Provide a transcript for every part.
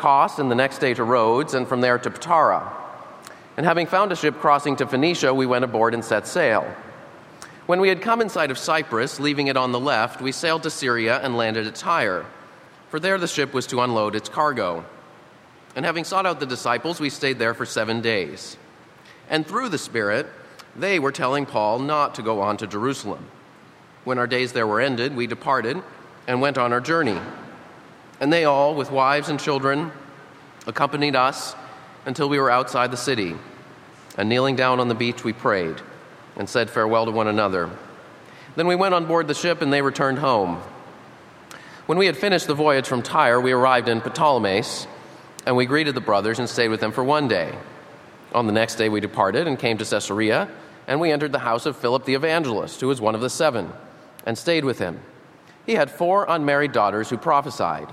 Kos, and the next day to Rhodes, and from there to Patara. And having found a ship crossing to Phoenicia, we went aboard and set sail. When we had come in sight of Cyprus, leaving it on the left, we sailed to Syria and landed at Tyre, for there the ship was to unload its cargo. And having sought out the disciples, we stayed there for seven days. And through the Spirit, they were telling Paul not to go on to Jerusalem. When our days there were ended, we departed and went on our journey. And they all, with wives and children, accompanied us until we were outside the city. And kneeling down on the beach, we prayed and said farewell to one another. Then we went on board the ship, and they returned home. When we had finished the voyage from Tyre, we arrived in Ptolemais, and we greeted the brothers and stayed with them for one day. On the next day, we departed and came to Caesarea, and we entered the house of Philip the evangelist, who was one of the seven, and stayed with him. He had four unmarried daughters who prophesied.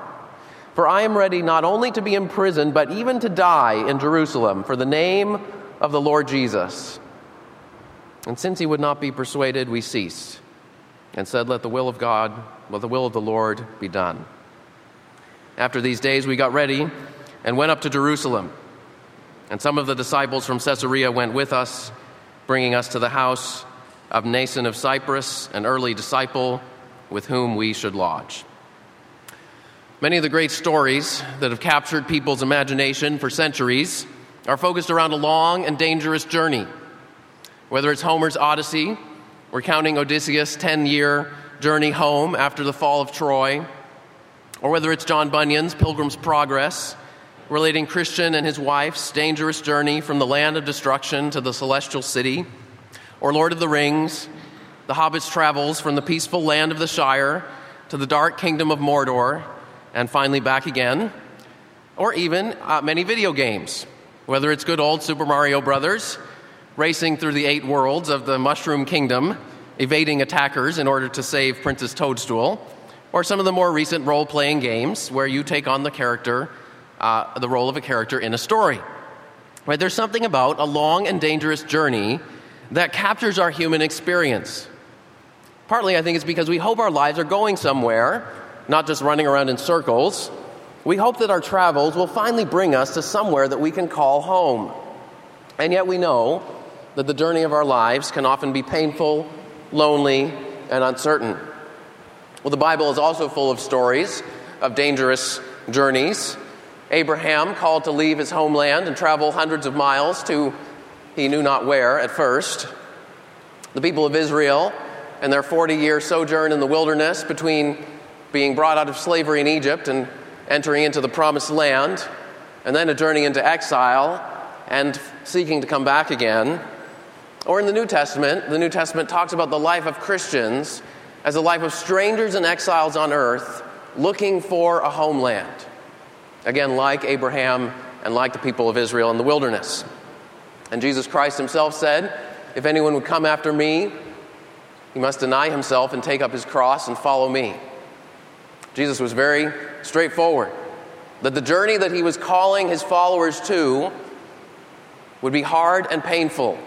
For I am ready not only to be imprisoned, but even to die in Jerusalem for the name of the Lord Jesus. And since he would not be persuaded, we ceased and said, Let the will of God, let the will of the Lord be done. After these days, we got ready and went up to Jerusalem. And some of the disciples from Caesarea went with us, bringing us to the house of Mnason of Cyprus, an early disciple with whom we should lodge. Many of the great stories that have captured people's imagination for centuries are focused around a long and dangerous journey. Whether it's Homer's Odyssey, recounting Odysseus' 10 year journey home after the fall of Troy, or whether it's John Bunyan's Pilgrim's Progress, relating Christian and his wife's dangerous journey from the land of destruction to the celestial city, or Lord of the Rings, the Hobbit's travels from the peaceful land of the Shire to the dark kingdom of Mordor, and finally back again, or even uh, many video games, whether it's good old Super Mario Brothers, racing through the eight worlds of the Mushroom Kingdom, evading attackers in order to save Princess Toadstool, or some of the more recent role playing games where you take on the character, uh, the role of a character in a story. Right? There's something about a long and dangerous journey that captures our human experience. Partly, I think it's because we hope our lives are going somewhere, not just running around in circles. We hope that our travels will finally bring us to somewhere that we can call home. And yet we know that the journey of our lives can often be painful, lonely, and uncertain. Well, the Bible is also full of stories of dangerous journeys. Abraham called to leave his homeland and travel hundreds of miles to he knew not where at first. The people of Israel and their 40 year sojourn in the wilderness between being brought out of slavery in Egypt and entering into the promised land, and then a journey into exile and seeking to come back again. Or in the New Testament, the New Testament talks about the life of Christians as a life of strangers and exiles on earth looking for a homeland. Again, like Abraham and like the people of Israel in the wilderness. And Jesus Christ himself said, If anyone would come after me, he must deny himself and take up his cross and follow me. Jesus was very straightforward that the journey that he was calling his followers to would be hard and painful.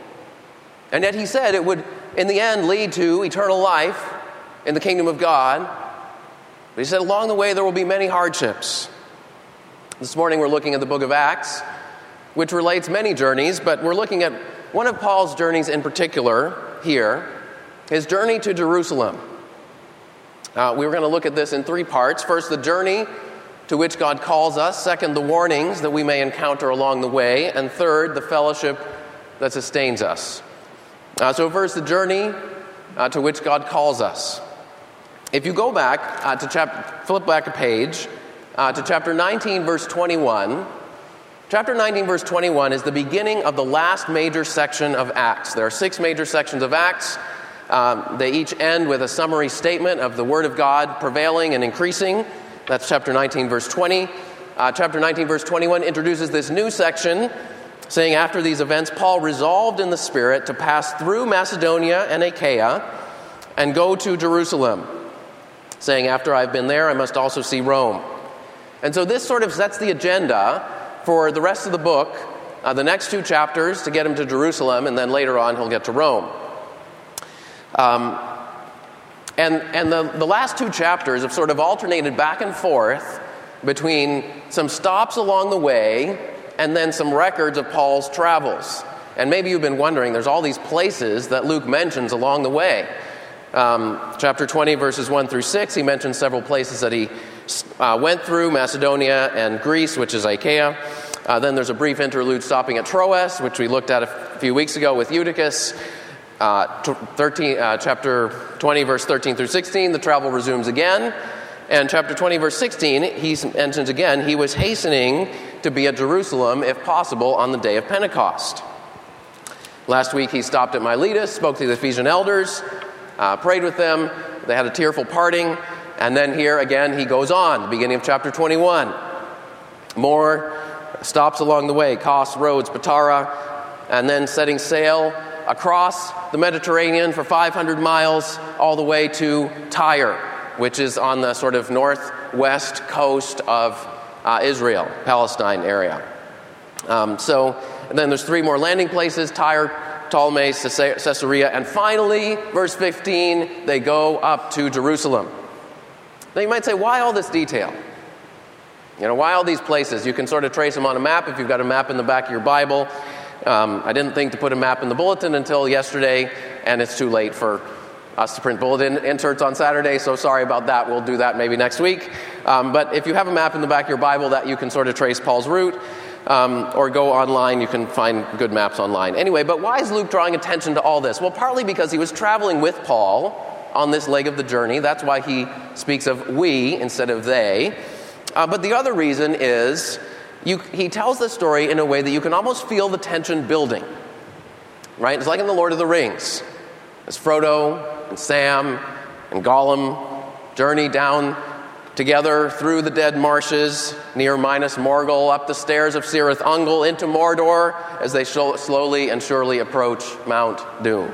And yet he said it would, in the end, lead to eternal life in the kingdom of God. But he said along the way there will be many hardships. This morning we're looking at the book of Acts, which relates many journeys, but we're looking at one of Paul's journeys in particular here his journey to Jerusalem. Uh, we were going to look at this in three parts. First, the journey to which God calls us. Second, the warnings that we may encounter along the way. And third, the fellowship that sustains us. Uh, so, first, the journey uh, to which God calls us. If you go back uh, to chapter, flip back a page uh, to chapter 19, verse 21. Chapter 19, verse 21 is the beginning of the last major section of Acts. There are six major sections of Acts. Um, they each end with a summary statement of the Word of God prevailing and increasing. That's chapter 19, verse 20. uh, chapter 19, verse 21, introduces this new section saying, After these events, Paul resolved in the Spirit to pass through Macedonia and Achaia and go to Jerusalem, saying, After I've been there, I must also see Rome. And so this sort of sets the agenda for the rest of the book, uh, the next two chapters to get him to Jerusalem, and then later on he'll get to Rome. Um, and and the, the last two chapters have sort of alternated back and forth between some stops along the way and then some records of Paul's travels. And maybe you've been wondering, there's all these places that Luke mentions along the way. Um, chapter 20, verses 1 through 6, he mentions several places that he uh, went through Macedonia and Greece, which is Achaia. Uh, then there's a brief interlude stopping at Troas, which we looked at a few weeks ago with Eutychus. Uh, 13, uh, chapter 20, verse 13 through 16, the travel resumes again. And chapter 20, verse 16, he mentions again he was hastening to be at Jerusalem, if possible, on the day of Pentecost. Last week he stopped at Miletus, spoke to the Ephesian elders, uh, prayed with them. They had a tearful parting. And then here again he goes on, beginning of chapter 21. More stops along the way Kos, Rhodes, Patara, and then setting sail across the Mediterranean for 500 miles all the way to Tyre, which is on the sort of northwest coast of uh, Israel, Palestine area. Um, so then there's three more landing places Tyre, Ptolemais, Caesarea, and finally, verse 15, they go up to Jerusalem. Now you might say, why all this detail? You know, why all these places? You can sort of trace them on a map if you've got a map in the back of your Bible. Um, I didn't think to put a map in the bulletin until yesterday, and it's too late for us to print bulletin inserts on Saturday, so sorry about that. We'll do that maybe next week. Um, but if you have a map in the back of your Bible that you can sort of trace Paul's route, um, or go online, you can find good maps online. Anyway, but why is Luke drawing attention to all this? Well, partly because he was traveling with Paul on this leg of the journey. That's why he speaks of we instead of they. Uh, but the other reason is you, he tells the story in a way that you can almost feel the tension building. Right? It's like in The Lord of the Rings. As Frodo and Sam and Gollum journey down together through the dead marshes near Minas Morgul, up the stairs of Cirith Ungol into Mordor as they slowly and surely approach Mount Doom.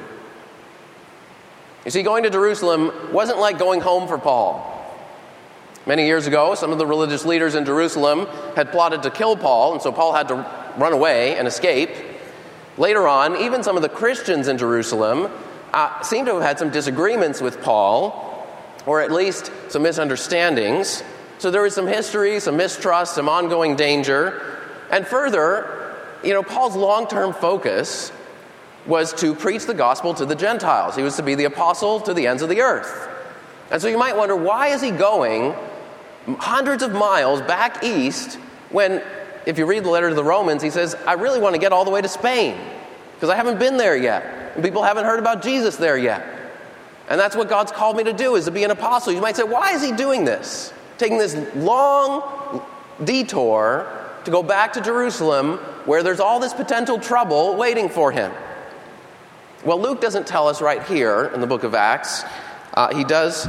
You see, going to Jerusalem wasn't like going home for Paul. Many years ago, some of the religious leaders in Jerusalem had plotted to kill Paul, and so Paul had to run away and escape. Later on, even some of the Christians in Jerusalem uh, seem to have had some disagreements with Paul or at least some misunderstandings. So there was some history, some mistrust, some ongoing danger. And further, you know, Paul's long term focus was to preach the gospel to the Gentiles. He was to be the apostle to the ends of the earth. And so you might wonder why is he going hundreds of miles back east when, if you read the letter to the Romans, he says, I really want to get all the way to Spain because I haven't been there yet. And people haven't heard about Jesus there yet. And that's what God's called me to do, is to be an apostle. You might say, why is he doing this? Taking this long detour to go back to Jerusalem where there's all this potential trouble waiting for him. Well, Luke doesn't tell us right here in the book of Acts. Uh, he does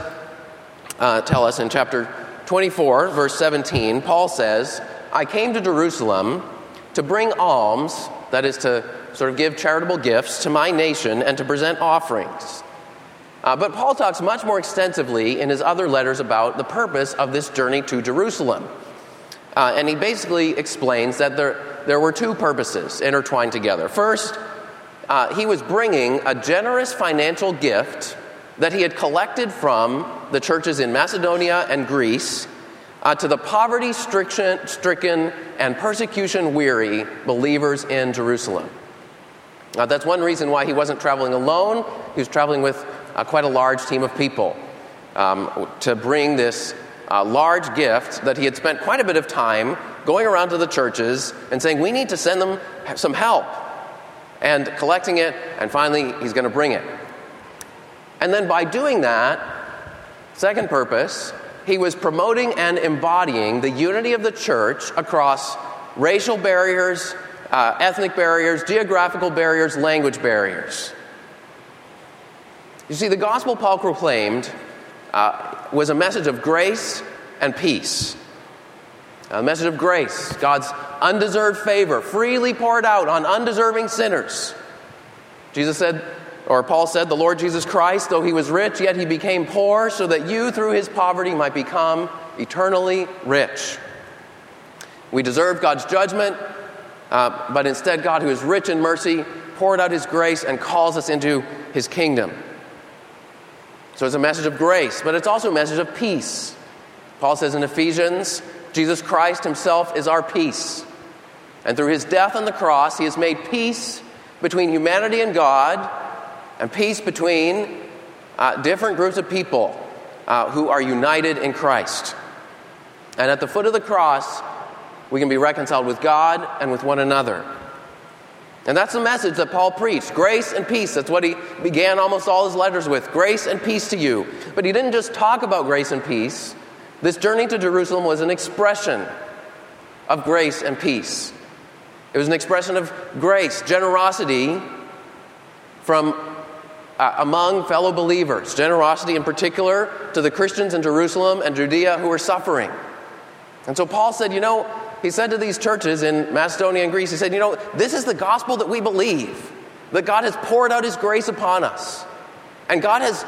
uh, tell us in chapter 24, verse 17. Paul says, I came to Jerusalem to bring alms, that is, to sort of give charitable gifts to my nation and to present offerings. Uh, but Paul talks much more extensively in his other letters about the purpose of this journey to Jerusalem. Uh, and he basically explains that there, there were two purposes intertwined together. First, uh, he was bringing a generous financial gift that he had collected from the churches in Macedonia and Greece uh, to the poverty stricken and persecution weary believers in Jerusalem. That's one reason why he wasn't traveling alone. He was traveling with uh, quite a large team of people um, to bring this uh, large gift that he had spent quite a bit of time going around to the churches and saying, We need to send them some help, and collecting it, and finally, he's going to bring it. And then by doing that, second purpose, he was promoting and embodying the unity of the church across racial barriers, uh, ethnic barriers, geographical barriers, language barriers. You see, the gospel Paul proclaimed uh, was a message of grace and peace. A message of grace, God's undeserved favor, freely poured out on undeserving sinners. Jesus said, or Paul said, the Lord Jesus Christ, though he was rich, yet he became poor, so that you through his poverty might become eternally rich. We deserve God's judgment, uh, but instead, God, who is rich in mercy, poured out his grace and calls us into his kingdom. So it's a message of grace, but it's also a message of peace. Paul says in Ephesians, Jesus Christ himself is our peace. And through his death on the cross, he has made peace between humanity and God, and peace between uh, different groups of people uh, who are united in Christ. And at the foot of the cross, we can be reconciled with God and with one another. And that's the message that Paul preached grace and peace. That's what he began almost all his letters with grace and peace to you. But he didn't just talk about grace and peace, this journey to Jerusalem was an expression of grace and peace. It was an expression of grace, generosity from uh, among fellow believers, generosity in particular to the Christians in Jerusalem and Judea who were suffering. And so Paul said, You know, he said to these churches in Macedonia and Greece, He said, You know, this is the gospel that we believe, that God has poured out His grace upon us. And God has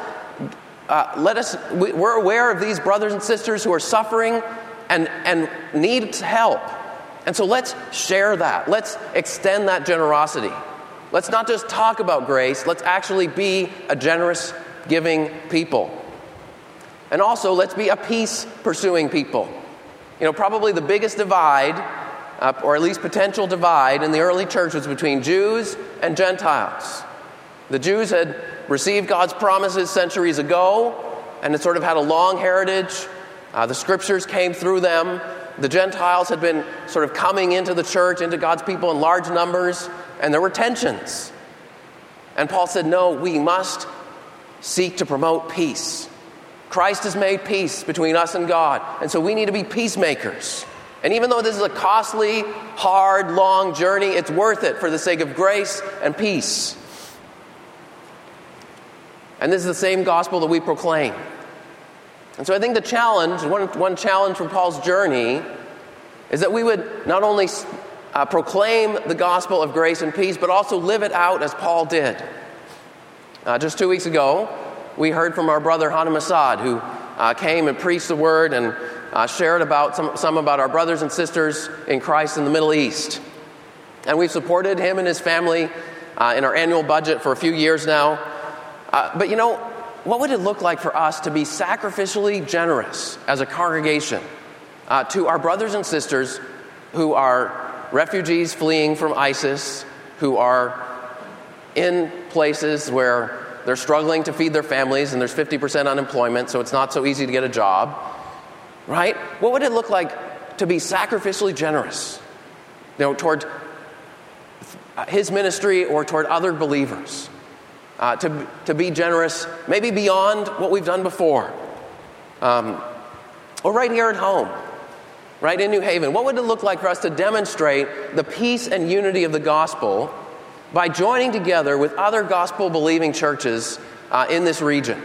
uh, let us, we're aware of these brothers and sisters who are suffering and, and need help. And so let's share that. Let's extend that generosity. Let's not just talk about grace, let's actually be a generous, giving people. And also, let's be a peace pursuing people. You know, probably the biggest divide, uh, or at least potential divide, in the early church was between Jews and Gentiles. The Jews had received God's promises centuries ago and had sort of had a long heritage. Uh, the scriptures came through them. The Gentiles had been sort of coming into the church, into God's people in large numbers, and there were tensions. And Paul said, No, we must seek to promote peace. Christ has made peace between us and God, and so we need to be peacemakers. And even though this is a costly, hard, long journey, it's worth it for the sake of grace and peace. And this is the same gospel that we proclaim. And so I think the challenge, one, one challenge for Paul's journey, is that we would not only uh, proclaim the gospel of grace and peace, but also live it out as Paul did. Uh, just two weeks ago, we heard from our brother Hanna Massad, who uh, came and preached the word and uh, shared about some, some about our brothers and sisters in Christ in the Middle East. And we've supported him and his family uh, in our annual budget for a few years now. Uh, but you know, what would it look like for us to be sacrificially generous as a congregation uh, to our brothers and sisters who are refugees fleeing from ISIS, who are in places where they're struggling to feed their families and there's 50% unemployment, so it's not so easy to get a job, right? What would it look like to be sacrificially generous, you know, toward his ministry or toward other believers? uh, to, to be generous, maybe beyond what we've done before. Um, or right here at home, right in New Haven. What would it look like for us to demonstrate the peace and unity of the gospel by joining together with other gospel believing churches uh, in this region?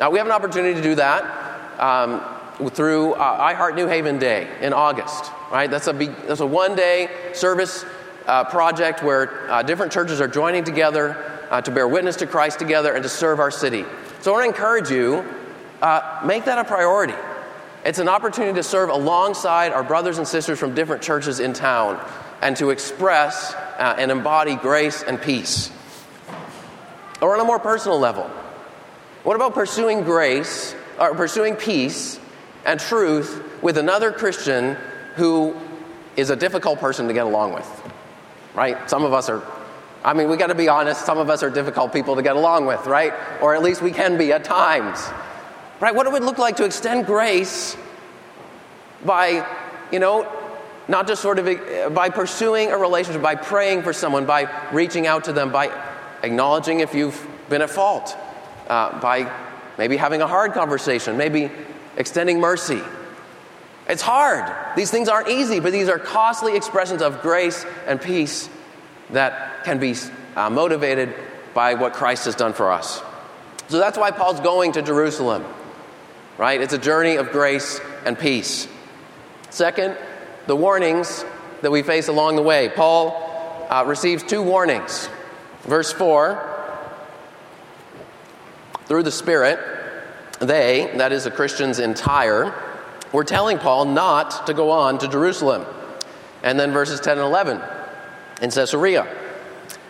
Now, we have an opportunity to do that um, through uh, I Heart New Haven Day in August, right? That's a, that's a one day service uh, project where uh, different churches are joining together uh, to bear witness to Christ together and to serve our city. So I want to encourage you uh, make that a priority. It's an opportunity to serve alongside our brothers and sisters from different churches in town and to express uh, and embody grace and peace. Or on a more personal level, what about pursuing grace or pursuing peace and truth with another Christian who is a difficult person to get along with? Right? Some of us are I mean, we got to be honest, some of us are difficult people to get along with, right? Or at least we can be at times. Right? What it would look like to extend grace by, you know, not just sort of uh, by pursuing a relationship, by praying for someone, by reaching out to them, by acknowledging if you've been at fault, uh, by maybe having a hard conversation, maybe extending mercy. It's hard. These things aren't easy, but these are costly expressions of grace and peace that can be uh, motivated by what Christ has done for us. So that's why Paul's going to Jerusalem, right? It's a journey of grace and peace. Second, the warnings that we face along the way. Paul uh, receives two warnings. Verse 4 through the Spirit, they, that is the Christians in Tyre, were telling Paul not to go on to Jerusalem. And then verses 10 and 11 in Caesarea.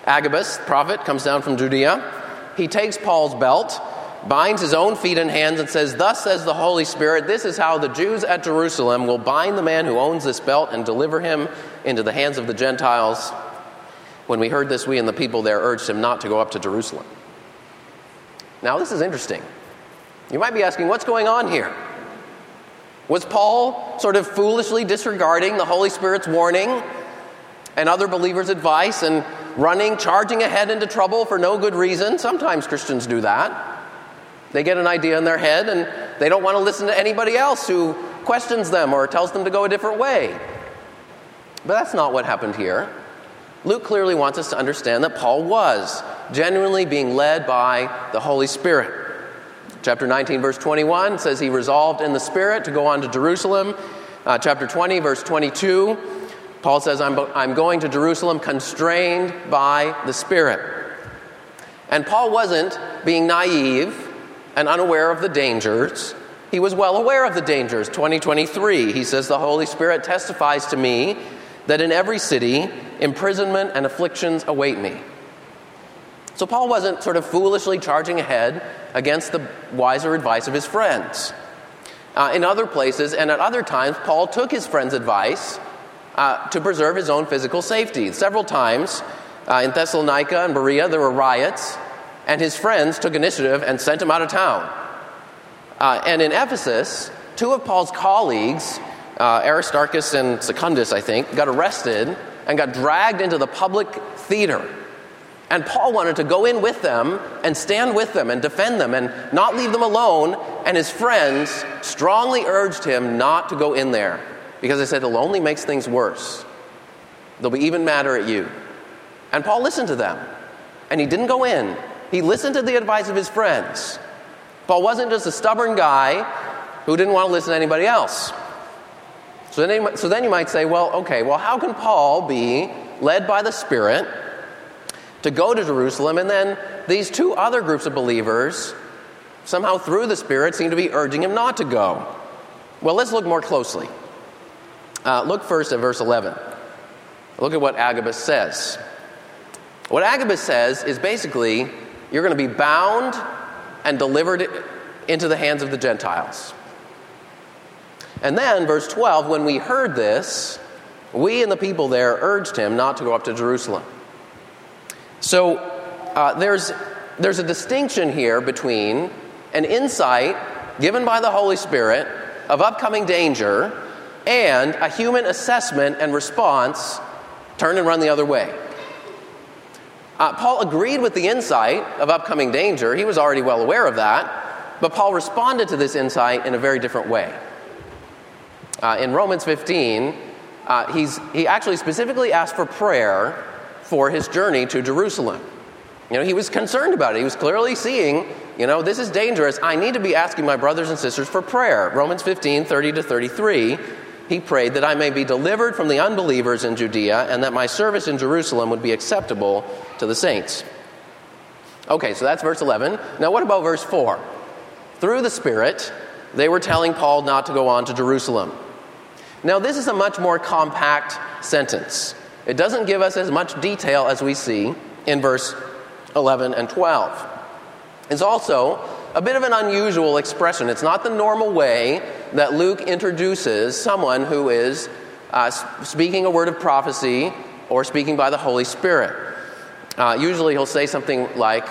Agabus, prophet, comes down from Judea. He takes Paul's belt, binds his own feet and hands, and says, Thus says the Holy Spirit, this is how the Jews at Jerusalem will bind the man who owns this belt and deliver him into the hands of the Gentiles. When we heard this, we and the people there urged him not to go up to Jerusalem. Now, this is interesting. You might be asking, what's going on here? Was Paul sort of foolishly disregarding the Holy Spirit's warning and other believers' advice and running, charging ahead into trouble for no good reason? Sometimes Christians do that. They get an idea in their head and they don't want to listen to anybody else who questions them or tells them to go a different way. But that's not what happened here. Luke clearly wants us to understand that Paul was genuinely being led by the Holy Spirit. Chapter 19, verse 21 says he resolved in the Spirit to go on to Jerusalem. Uh, chapter 20, verse 22, Paul says, I'm, I'm going to Jerusalem constrained by the Spirit. And Paul wasn't being naive and unaware of the dangers. He was well aware of the dangers. 2023, he says, The Holy Spirit testifies to me that in every city, imprisonment and afflictions await me. So Paul wasn't sort of foolishly charging ahead against the wiser advice of his friends. Uh, in other places and at other times, Paul took his friends' advice uh, to preserve his own physical safety. Several times uh, in Thessalonica and Berea, there were riots, and his friends took initiative and sent him out of town. Uh, and in Ephesus, two of Paul's colleagues, uh, Aristarchus and Secundus, I think, got arrested and got dragged into the public theater. And Paul wanted to go in with them and stand with them and defend them and not leave them alone. And his friends strongly urged him not to go in there because they said it'll only makes things worse. They'll be even madder at you. And Paul listened to them. And he didn't go in, he listened to the advice of his friends. Paul wasn't just a stubborn guy who didn't want to listen to anybody else. So then, so then you might say, well, okay, well, how can Paul be led by the Spirit to go to Jerusalem and then these two other groups of believers, somehow through the Spirit, seem to be urging him not to go? Well, let's look more closely. Uh, look first at verse 11. Look at what Agabus says. What Agabus says is basically, you're going to be bound and delivered into the hands of the Gentiles. And then, verse 12, when we heard this, we and the people there urged him not to go up to Jerusalem. So uh, there's, there's a distinction here between an insight given by the Holy Spirit of upcoming danger and a human assessment and response turn and run the other way. Uh, Paul agreed with the insight of upcoming danger. He was already well aware of that. But Paul responded to this insight in a very different way. Uh, in Romans 15, uh, he's, he actually specifically asked for prayer for his journey to Jerusalem. You know, he was concerned about it. He was clearly seeing, you know, this is dangerous. I need to be asking my brothers and sisters for prayer. Romans 15, 30 to 33, he prayed that I may be delivered from the unbelievers in Judea and that my service in Jerusalem would be acceptable to the saints. Okay, so that's verse 11. Now, what about verse 4? Through the Spirit, they were telling Paul not to go on to Jerusalem. Now, this is a much more compact sentence. It doesn't give us as much detail as we see in verse 11 and 12. It's also a bit of an unusual expression. It's not the normal way that Luke introduces someone who is uh, speaking a word of prophecy or speaking by the Holy Spirit. Uh, usually he'll say something like,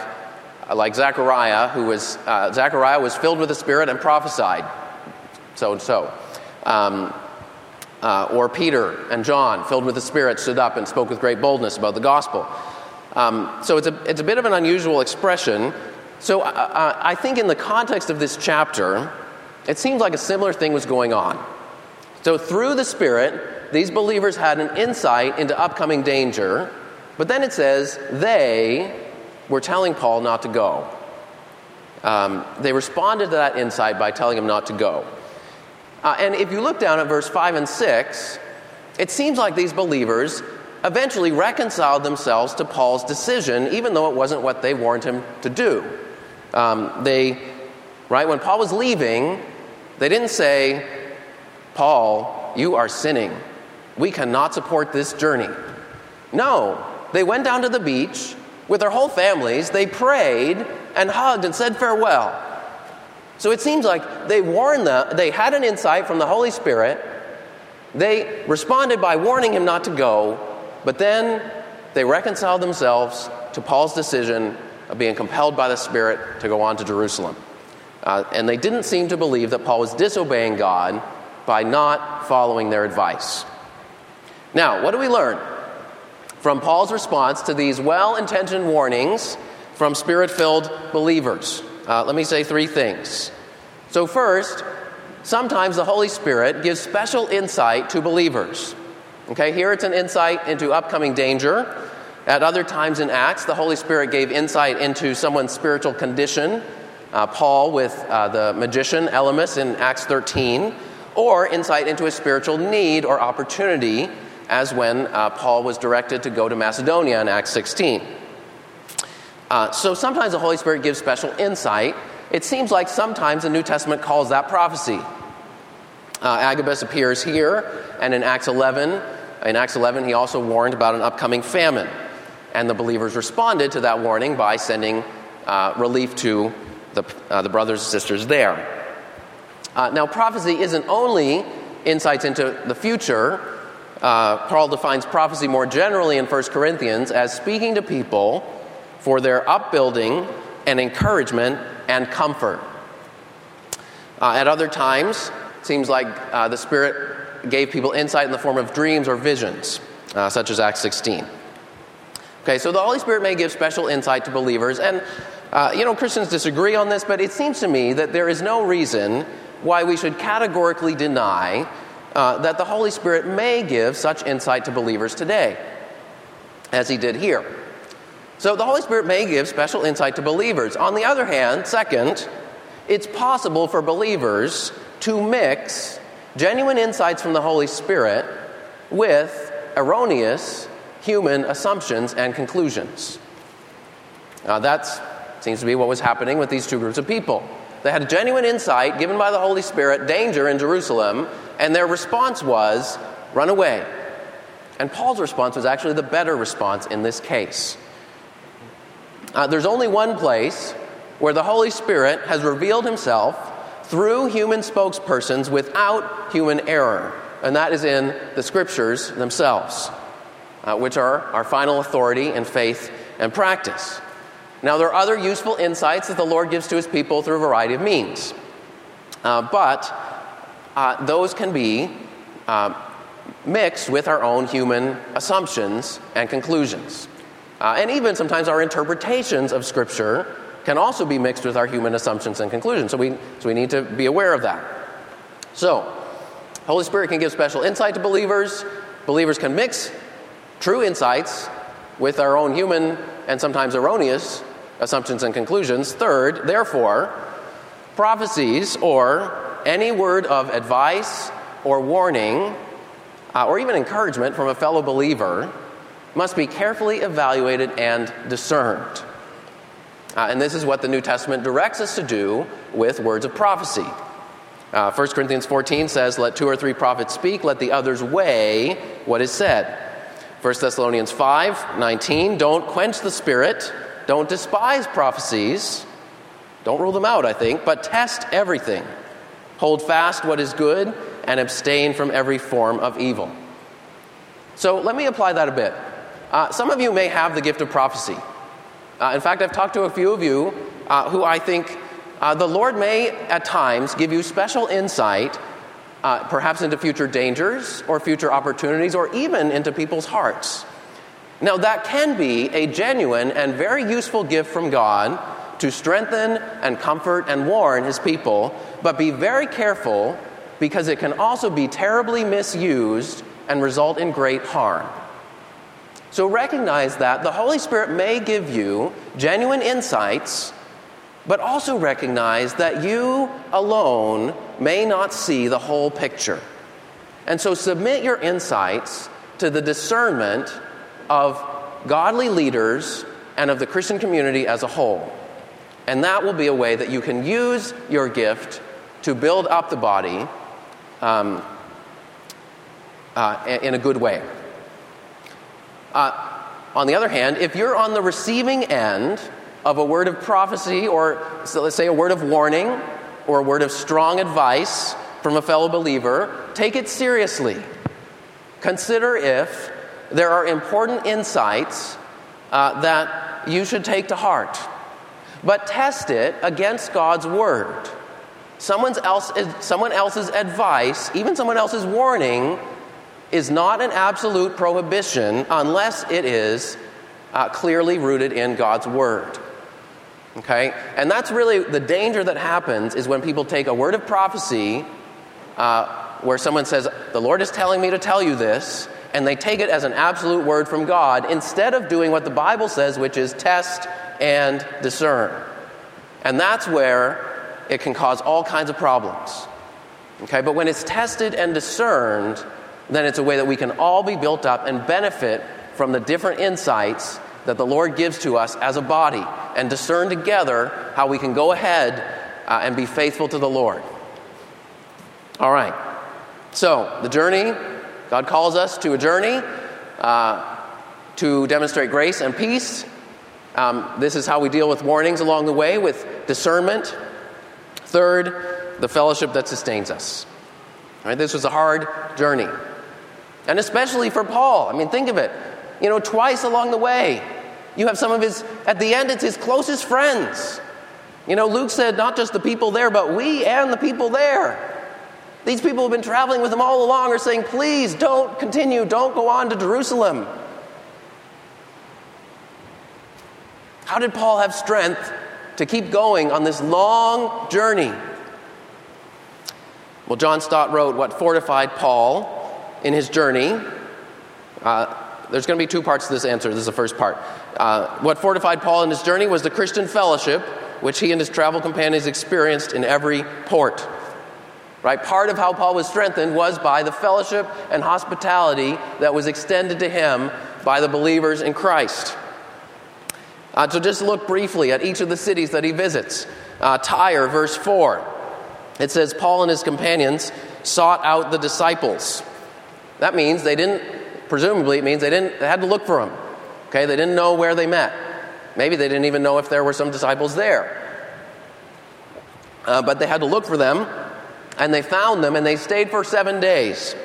uh, like Zechariah, who was, uh, Zechariah was filled with the Spirit and prophesied, so and so. Um, uh, or Peter and John, filled with the Spirit, stood up and spoke with great boldness about the gospel. Um, so it's a, it's a bit of an unusual expression. So uh, uh, I think in the context of this chapter, it seems like a similar thing was going on. So through the Spirit, these believers had an insight into upcoming danger, but then it says they were telling Paul not to go. Um, they responded to that insight by telling him not to go. Uh, and if you look down at verse 5 and 6, it seems like these believers eventually reconciled themselves to Paul's decision, even though it wasn't what they warned him to do. Um, they, right, when Paul was leaving, they didn't say, Paul, you are sinning. We cannot support this journey. No, they went down to the beach with their whole families, they prayed and hugged and said farewell. So it seems like they warned them, they had an insight from the Holy Spirit. They responded by warning him not to go, but then they reconciled themselves to Paul's decision of being compelled by the Spirit to go on to Jerusalem. Uh, and they didn't seem to believe that Paul was disobeying God by not following their advice. Now, what do we learn from Paul's response to these well intentioned warnings from spirit filled believers? Uh, let me say three things. So, first, sometimes the Holy Spirit gives special insight to believers. Okay, here it's an insight into upcoming danger. At other times in Acts, the Holy Spirit gave insight into someone's spiritual condition. Uh, Paul with uh, the magician Elymas in Acts 13, or insight into a spiritual need or opportunity, as when uh, Paul was directed to go to Macedonia in Acts 16. Uh, so sometimes the Holy Spirit gives special insight. It seems like sometimes the New Testament calls that prophecy. Uh, Agabus appears here, and in Acts 11, in Acts 11, he also warned about an upcoming famine. And the believers responded to that warning by sending uh, relief to the, uh, the brothers and sisters there. Uh, now, prophecy isn't only insights into the future. Uh, Paul defines prophecy more generally in 1 Corinthians as speaking to people for their upbuilding and encouragement and comfort. Uh, at other times, it seems like uh, the Spirit gave people insight in the form of dreams or visions, such as Acts 16. Okay, so the Holy Spirit may give special insight to believers, and uh, you know, Christians disagree on this, but it seems to me that there is no reason why we should categorically deny uh, that the Holy Spirit may give such insight to believers today, as he did here. So the Holy Spirit may give special insight to believers. On the other hand, second, it's possible for believers to mix genuine insights from the Holy Spirit with erroneous human assumptions and conclusions. Now, that seems to be what was happening with these two groups of people. They had a genuine insight given by the Holy Spirit, danger in Jerusalem, and their response was, run away. And Paul's response was actually the better response in this case. Uh, there's only one place where the Holy Spirit has revealed himself through human spokespersons without human error, and that is in the scriptures themselves, uh, which are our final authority in faith and practice. Now, there are other useful insights that the Lord gives to his people through a variety of means, uh, but uh, those can be uh, mixed with our own human assumptions and conclusions. Uh, and even sometimes our interpretations of Scripture can also be mixed with our human assumptions and conclusions. So we, so we need to be aware of that. So, Holy Spirit can give special insight to believers. Believers can mix true insights with our own human and sometimes erroneous assumptions and conclusions. Third, therefore, prophecies or any word of advice or warning uh, or even encouragement from a fellow believer must be carefully evaluated and discerned. Uh, and this is what the New Testament directs us to do with words of prophecy. Uh, 1 Corinthians 14 says, Let two or three prophets speak, let the others weigh what is said. 1 Thessalonians 5 19, don't quench the spirit, don't despise prophecies, don't rule them out, I think, but test everything. Hold fast what is good and abstain from every form of evil. So let me apply that a bit. Uh, some of you may have the gift of prophecy. Uh, in fact, I've talked to a few of you uh, who I think uh, the Lord may at times give you special insight, uh, perhaps into future dangers or future opportunities or even into people's hearts. Now, that can be a genuine and very useful gift from God to strengthen and comfort and warn his people, but be very careful because it can also be terribly misused and result in great harm. So recognize that the Holy Spirit may give you genuine insights, but also recognize that you alone may not see the whole picture. And so submit your insights to the discernment of godly leaders and of the Christian community as a whole. And that will be a way that you can use your gift to build up the body um, uh, in a good way. Uh, on the other hand, if you're on the receiving end of a word of prophecy, or so let's say a word of warning, or a word of strong advice from a fellow believer, take it seriously. Consider if there are important insights uh, that you should take to heart. But test it against God's word. Someone, else, someone else's advice, even someone else's warning, is not an absolute prohibition unless it is uh, clearly rooted in God's word. Okay? And that's really the danger that happens is when people take a word of prophecy uh, where someone says, The Lord is telling me to tell you this, and they take it as an absolute word from God instead of doing what the Bible says, which is test and discern. And that's where it can cause all kinds of problems. Okay, but when it's tested and discerned, then it's a way that we can all be built up and benefit from the different insights that the Lord gives to us as a body and discern together how we can go ahead uh, and be faithful to the Lord. All right. So, the journey, God calls us to a journey uh, to demonstrate grace and peace. Um, this is how we deal with warnings along the way with discernment. Third, the fellowship that sustains us. All right, this was a hard journey. And especially for Paul. I mean, think of it. You know, twice along the way, you have some of his, at the end, it's his closest friends. You know, Luke said not just the people there, but we and the people there. These people who have been traveling with him all along are saying, please don't continue, don't go on to Jerusalem. How did Paul have strength to keep going on this long journey? Well, John Stott wrote what fortified Paul in his journey. Uh, there's going to be two parts to this answer. This is the first part. Uh, what fortified Paul in his journey was the Christian fellowship which he and his travel companions experienced in every port. Right? Part of how Paul was strengthened was by the fellowship and hospitality that was extended to him by the believers in Christ. Uh, so just look briefly at each of the cities that he visits. Uh, Tyre, verse 4. It says, Paul and his companions sought out the disciples. That means they didn't, presumably, it means they didn't, they had to look for them. Okay, they didn't know where they met. Maybe they didn't even know if there were some disciples there. Uh, but they had to look for them, and they found them, and they stayed for seven days.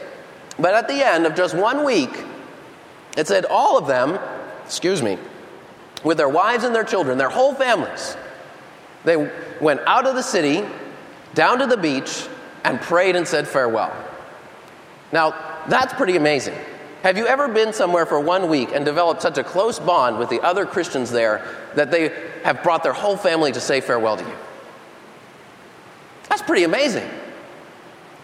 But at the end of just one week, it said all of them, excuse me, with their wives and their children, their whole families, they went out of the city, down to the beach, and prayed and said farewell. Now, that's pretty amazing. Have you ever been somewhere for one week and developed such a close bond with the other Christians there that they have brought their whole family to say farewell to you? That's pretty amazing.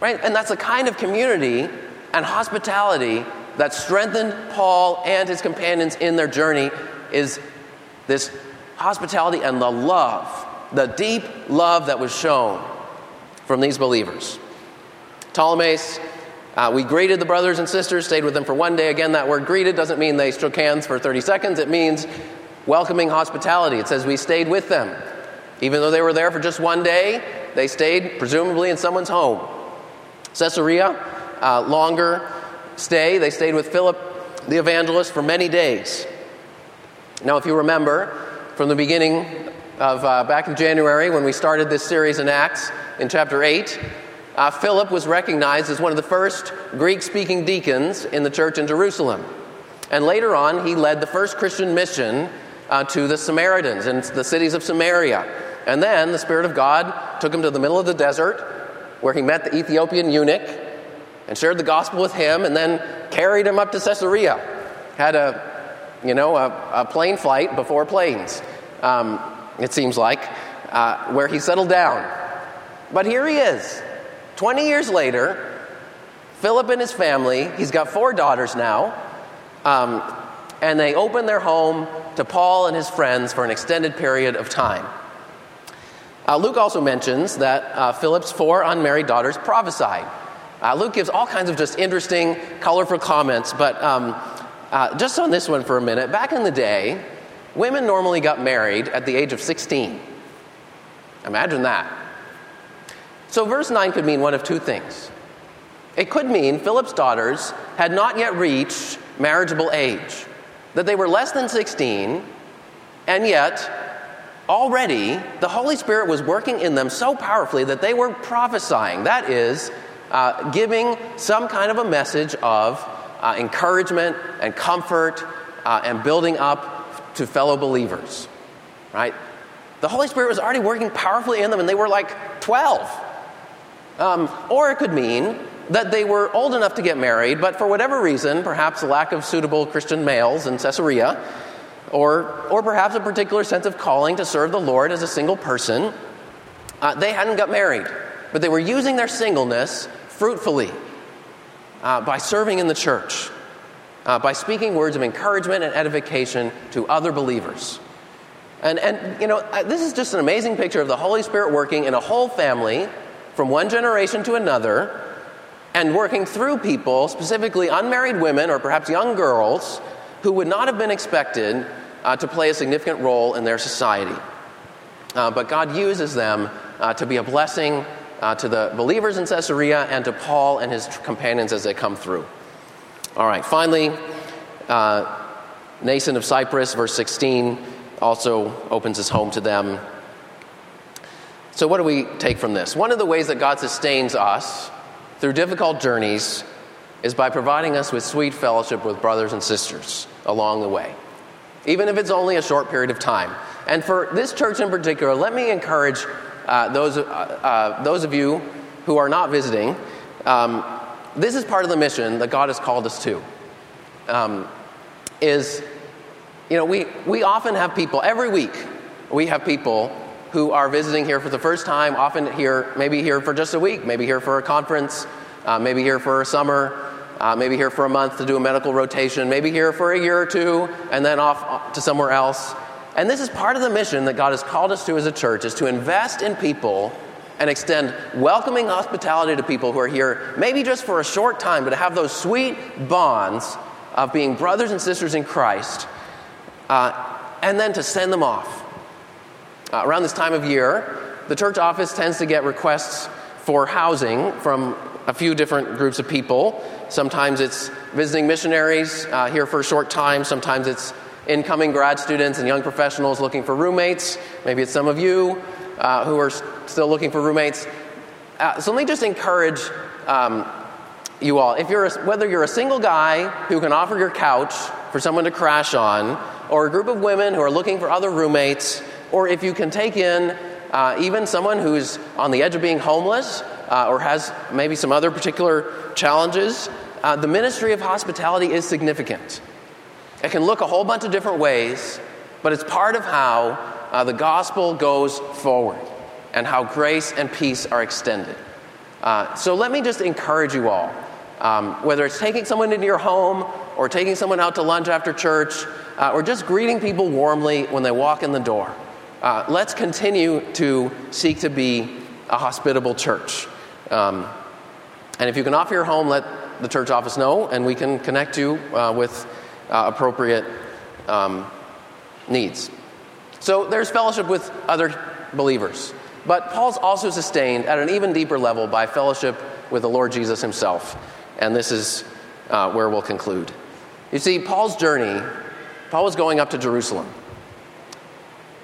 Right? And that's the kind of community and hospitality that strengthened Paul and his companions in their journey is this hospitality and the love, the deep love that was shown from these believers. Ptolemais uh, we greeted the brothers and sisters, stayed with them for one day. Again, that word greeted doesn't mean they shook hands for 30 seconds, it means welcoming hospitality. It says we stayed with them. Even though they were there for just one day, they stayed presumably in someone's home. Caesarea, uh, longer stay. They stayed with Philip the evangelist for many days. Now, if you remember from the beginning of uh, back in January when we started this series in Acts in chapter 8, uh, Philip was recognized as one of the first Greek speaking deacons in the church in Jerusalem. And later on, he led the first Christian mission uh, to the Samaritans in the cities of Samaria. And then the Spirit of God took him to the middle of the desert where he met the Ethiopian eunuch and shared the gospel with him and then carried him up to Caesarea. Had a, you know, a, a plane flight before planes, um, it seems like, uh, where he settled down. But here he is, 20 years later, Philip and his family, he's got four daughters now, um, and they open their home to Paul and his friends for an extended period of time. Uh, Luke also mentions that uh, Philip's four unmarried daughters prophesied. Uh, Luke gives all kinds of just interesting, colorful comments, but um, uh, just on this one for a minute. Back in the day, women normally got married at the age of 16. Imagine that. So, verse 9 could mean one of two things. It could mean Philip's daughters had not yet reached marriageable age, that they were less than 16, and yet already the Holy Spirit was working in them so powerfully that they were prophesying. That is, uh, giving some kind of a message of uh, encouragement and comfort uh, and building up to fellow believers. Right? The Holy Spirit was already working powerfully in them, and they were like 12. Um, or it could mean that they were old enough to get married, but for whatever reason, perhaps a lack of suitable Christian males in Caesarea, or, or perhaps a particular sense of calling to serve the Lord as a single person, uh, they hadn't got married. But they were using their singleness fruitfully uh, by serving in the church, uh, by speaking words of encouragement and edification to other believers. And, and you know, this is just an amazing picture of the Holy Spirit working in a whole family from one generation to another and working through people, specifically unmarried women or perhaps young girls, who would not have been expected uh, to play a significant role in their society. Uh, but God uses them uh, to be a blessing uh, to the believers in Caesarea and to Paul and his companions as they come through. All right, finally, uh, Mnason of Cyprus, verse 16, also opens his home to them so, what do we take from this? One of the ways that God sustains us through difficult journeys is by providing us with sweet fellowship with brothers and sisters along the way, even if it's only a short period of time. And for this church in particular, let me encourage uh, those, uh, uh, those of you who are not visiting. Um, this is part of the mission that God has called us to. Um, is, you know, we, we often have people, every week, we have people who are visiting here for the first time, often here, maybe here for just a week, maybe here for a conference, uh, maybe here for a summer, uh, maybe here for a month to do a medical rotation, maybe here for a year or two, and then off to somewhere else. And this is part of the mission that God has called us to as a church, is to invest in people and extend welcoming hospitality to people who are here, maybe just for a short time, but to have those sweet bonds of being brothers and sisters in Christ, uh, and then to send them off uh, around this time of year, the church office tends to get requests for housing from a few different groups of people. Sometimes it's visiting missionaries uh, here for a short time, sometimes it's incoming grad students and young professionals looking for roommates. Maybe it's some of you uh, who are still looking for roommates. Uh, so let me just encourage um, you all. If you're a, whether you're a single guy who can offer your couch for someone to crash on, or a group of women who are looking for other roommates, or if you can take in uh, even someone who's on the edge of being homeless uh, or has maybe some other particular challenges, uh, the ministry of hospitality is significant. It can look a whole bunch of different ways, but it's part of how uh, the gospel goes forward and how grace and peace are extended. Uh, so let me just encourage you all. Um, whether it's taking someone into your home or taking someone out to lunch after church uh, or just greeting people warmly when they walk in the door. Uh, let's continue to seek to be a hospitable church. Um, and if you can offer your home, let the church office know, and we can connect you uh, with uh, appropriate um, needs. So there's fellowship with other believers. But Paul's also sustained at an even deeper level by fellowship with the Lord Jesus himself. And this is uh, where we'll conclude. You see, Paul's journey, Paul was going up to Jerusalem.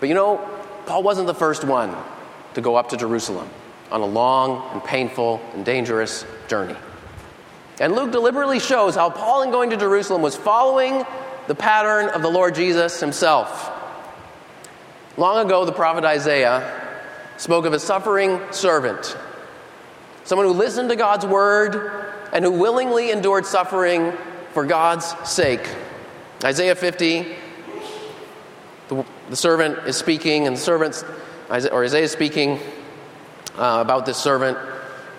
But you know, Paul wasn't the first one to go up to Jerusalem on a long and painful and dangerous journey. And Luke deliberately shows how Paul, in going to Jerusalem, was following the pattern of the Lord Jesus himself. Long ago, the prophet Isaiah spoke of a suffering servant, someone who listened to God's word and who willingly endured suffering for God's sake. Isaiah 50 the, servant is speaking, and the servant, or Isaiah is speaking uh, about this servant.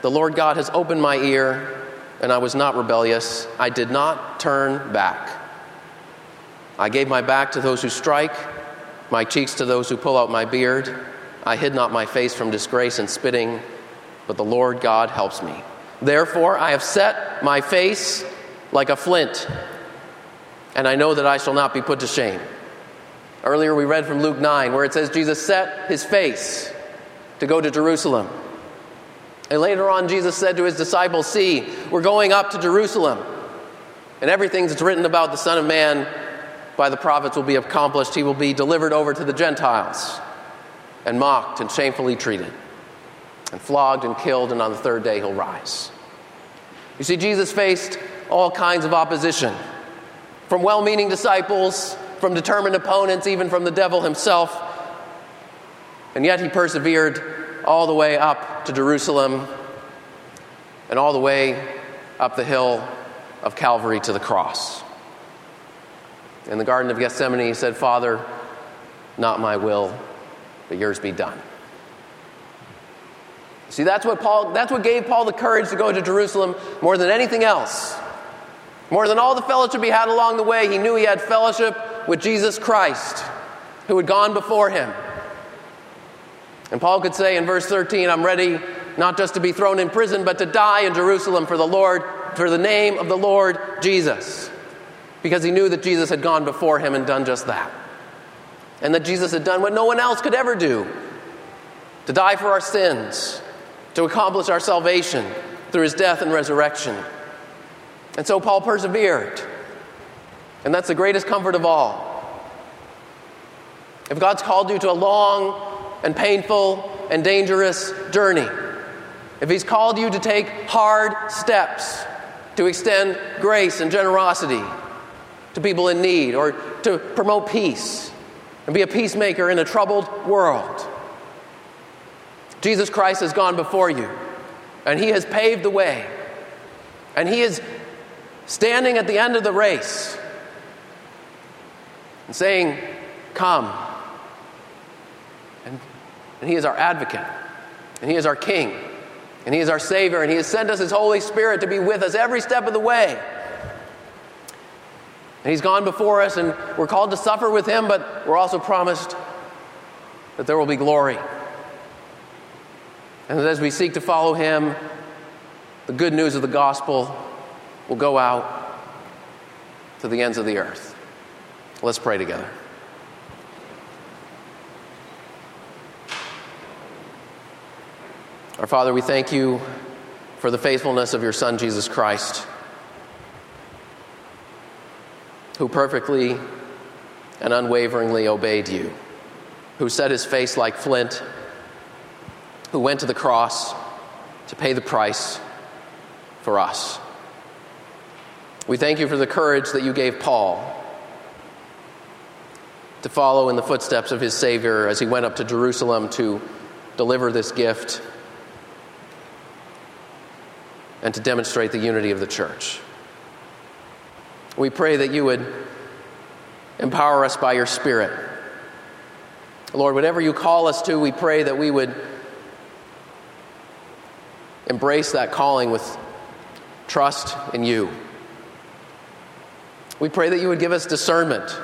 The Lord God has opened my ear, and I was not rebellious. I did not turn back. I gave my back to those who strike, my cheeks to those who pull out my beard. I hid not my face from disgrace and spitting, but the Lord God helps me. Therefore, I have set my face like a flint, and I know that I shall not be put to shame. Earlier, we read from Luke 9, where it says Jesus set his face to go to Jerusalem. And later on, Jesus said to his disciples, See, we're going up to Jerusalem, and everything that's written about the Son of Man by the prophets will be accomplished. He will be delivered over to the Gentiles, and mocked and shamefully treated, and flogged and killed, and on the third day he'll rise. You see, Jesus faced all kinds of opposition from well meaning disciples, from determined opponents, even from the devil himself. And yet he persevered all the way up to Jerusalem and all the way up the hill of Calvary to the cross. In the Garden of Gethsemane, he said, Father, not my will, but yours be done. See, that's what, Paul, that's what gave Paul the courage to go to Jerusalem more than anything else. More than all the fellowship he had along the way, he knew he had fellowship with Jesus Christ, who had gone before him. And Paul could say in verse 13, I'm ready not just to be thrown in prison, but to die in Jerusalem for the Lord, for the name of the Lord Jesus. Because he knew that Jesus had gone before him and done just that. And that Jesus had done what no one else could ever do to die for our sins to accomplish our salvation through his death and resurrection. And so Paul persevered. And that's the greatest comfort of all. If God's called you to a long and painful and dangerous journey, if He's called you to take hard steps to extend grace and generosity to people in need or to promote peace and be a peacemaker in a troubled world, Jesus Christ has gone before you, and He has paved the way, and He is standing at the end of the race and saying, Come. And, and He is our advocate, and He is our King, and He is our Savior, and He has sent us His Holy Spirit to be with us every step of the way. And He's gone before us, and we're called to suffer with Him, but we're also promised that there will be glory. And that as we seek to follow him, the good news of the gospel will go out to the ends of the earth. Let's pray together. Our Father, we thank you for the faithfulness of your Son, Jesus Christ, who perfectly and unwaveringly obeyed you, who set his face like flint who went to the cross to pay the price for us. We thank you for the courage that you gave Paul to follow in the footsteps of his Savior as he went up to Jerusalem to deliver this gift and to demonstrate the unity of the church. We pray that you would empower us by your Spirit. Lord, whatever you call us to, we pray that we would embrace that calling with trust in you. We pray that you would give us discernment,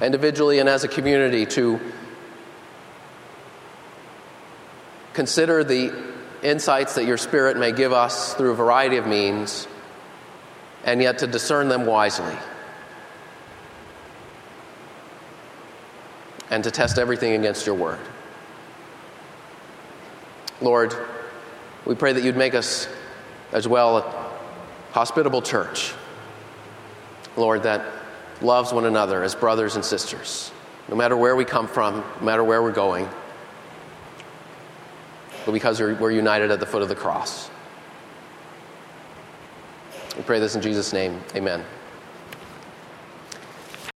individually and as a community, to consider the insights that your Spirit may give us through a variety of means, and yet to discern them wisely. And to test everything against your word. Lord, we pray that you'd make us as well a hospitable church. Lord, that loves one another as brothers and sisters, no matter where we come from, no matter where we're going, but because we're united at the foot of the cross. We pray this in Jesus' name. Amen.